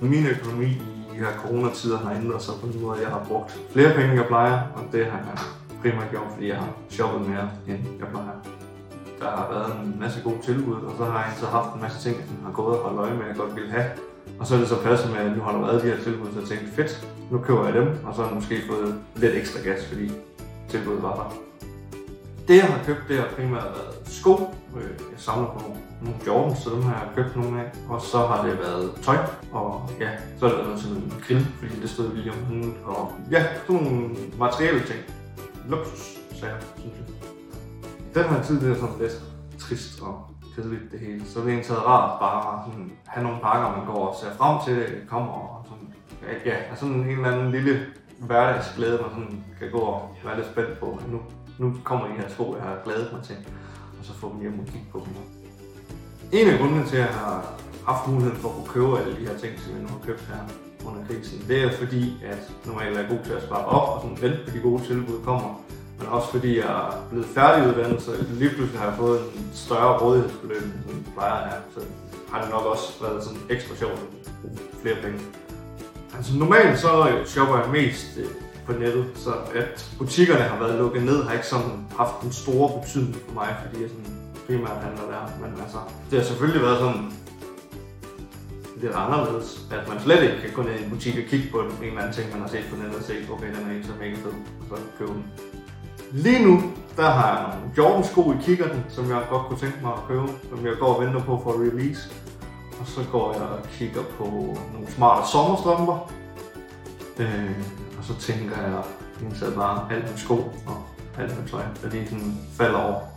Min økonomi i de her coronatider har ændret sig på den måde, at jeg har brugt flere penge, end jeg plejer, og det har jeg primært gjort, fordi jeg har shoppet mere, end jeg plejer. Der har været en masse gode tilbud, og så har jeg så haft en masse ting, som har gået og holdt øje med, at jeg godt ville have. Og så er det så passet med, at nu har der været de her tilbud, så jeg tænkte, fedt, nu køber jeg dem, og så har jeg måske fået lidt ekstra gas, fordi tilbuddet var der. Det jeg har købt, det har primært været sko. Øh, Jeg samler på nogle, nogle Jordans, så dem har jeg købt nogle af. Og så har det været tøj, og ja, så har det været sådan en grill, fordi det stod lige om hunden. Og ja, sådan nogle materielle ting. Luksus, sagde jeg, synes jeg. Den her tid, det er sådan lidt trist og kedeligt det hele. Så det er egentlig rart bare sådan, have nogle pakker, man går og ser frem til, kommer og sådan, ja, ja, sådan en eller anden lille hverdagsglæde, man sådan kan gå og være lidt spændt på. Nu, nu kommer de her sko, jeg har glædet mig til, så få dem hjem og kigge på dem. En af grundene til, at jeg har haft muligheden for at kunne købe alle de her ting, som jeg nu har købt her under krisen, det er fordi, at normalt er jeg god til at spare op og sådan vente på de gode tilbud kommer. Men også fordi jeg er blevet færdiguddannet, så lige pludselig har jeg fået en større rådighedsbeløb, end jeg plejer at have. Så har det nok også været sådan ekstra sjovt at bruge flere penge. Altså normalt så shopper jeg mest øh, på nettet, så at butikkerne har været lukket ned, har ikke sådan haft en stor betydning for mig, fordi jeg sådan primært handler der. Men altså, det har selvfølgelig været sådan lidt anderledes, at man slet ikke kan gå ned i en butik og kigge på en eller anden ting, man har set på nettet og se, okay, den er ikke så mega fed, og så købe den. Lige nu, der har jeg nogle Jordan-sko i kikkerten, som jeg godt kunne tænke mig at købe, som jeg går og venter på for release. Og så går jeg og kigger på nogle smarte sommerstrømper. Øh, så tænker jeg egentlig bare alt med sko og alt med tøj, der lige sådan falder over.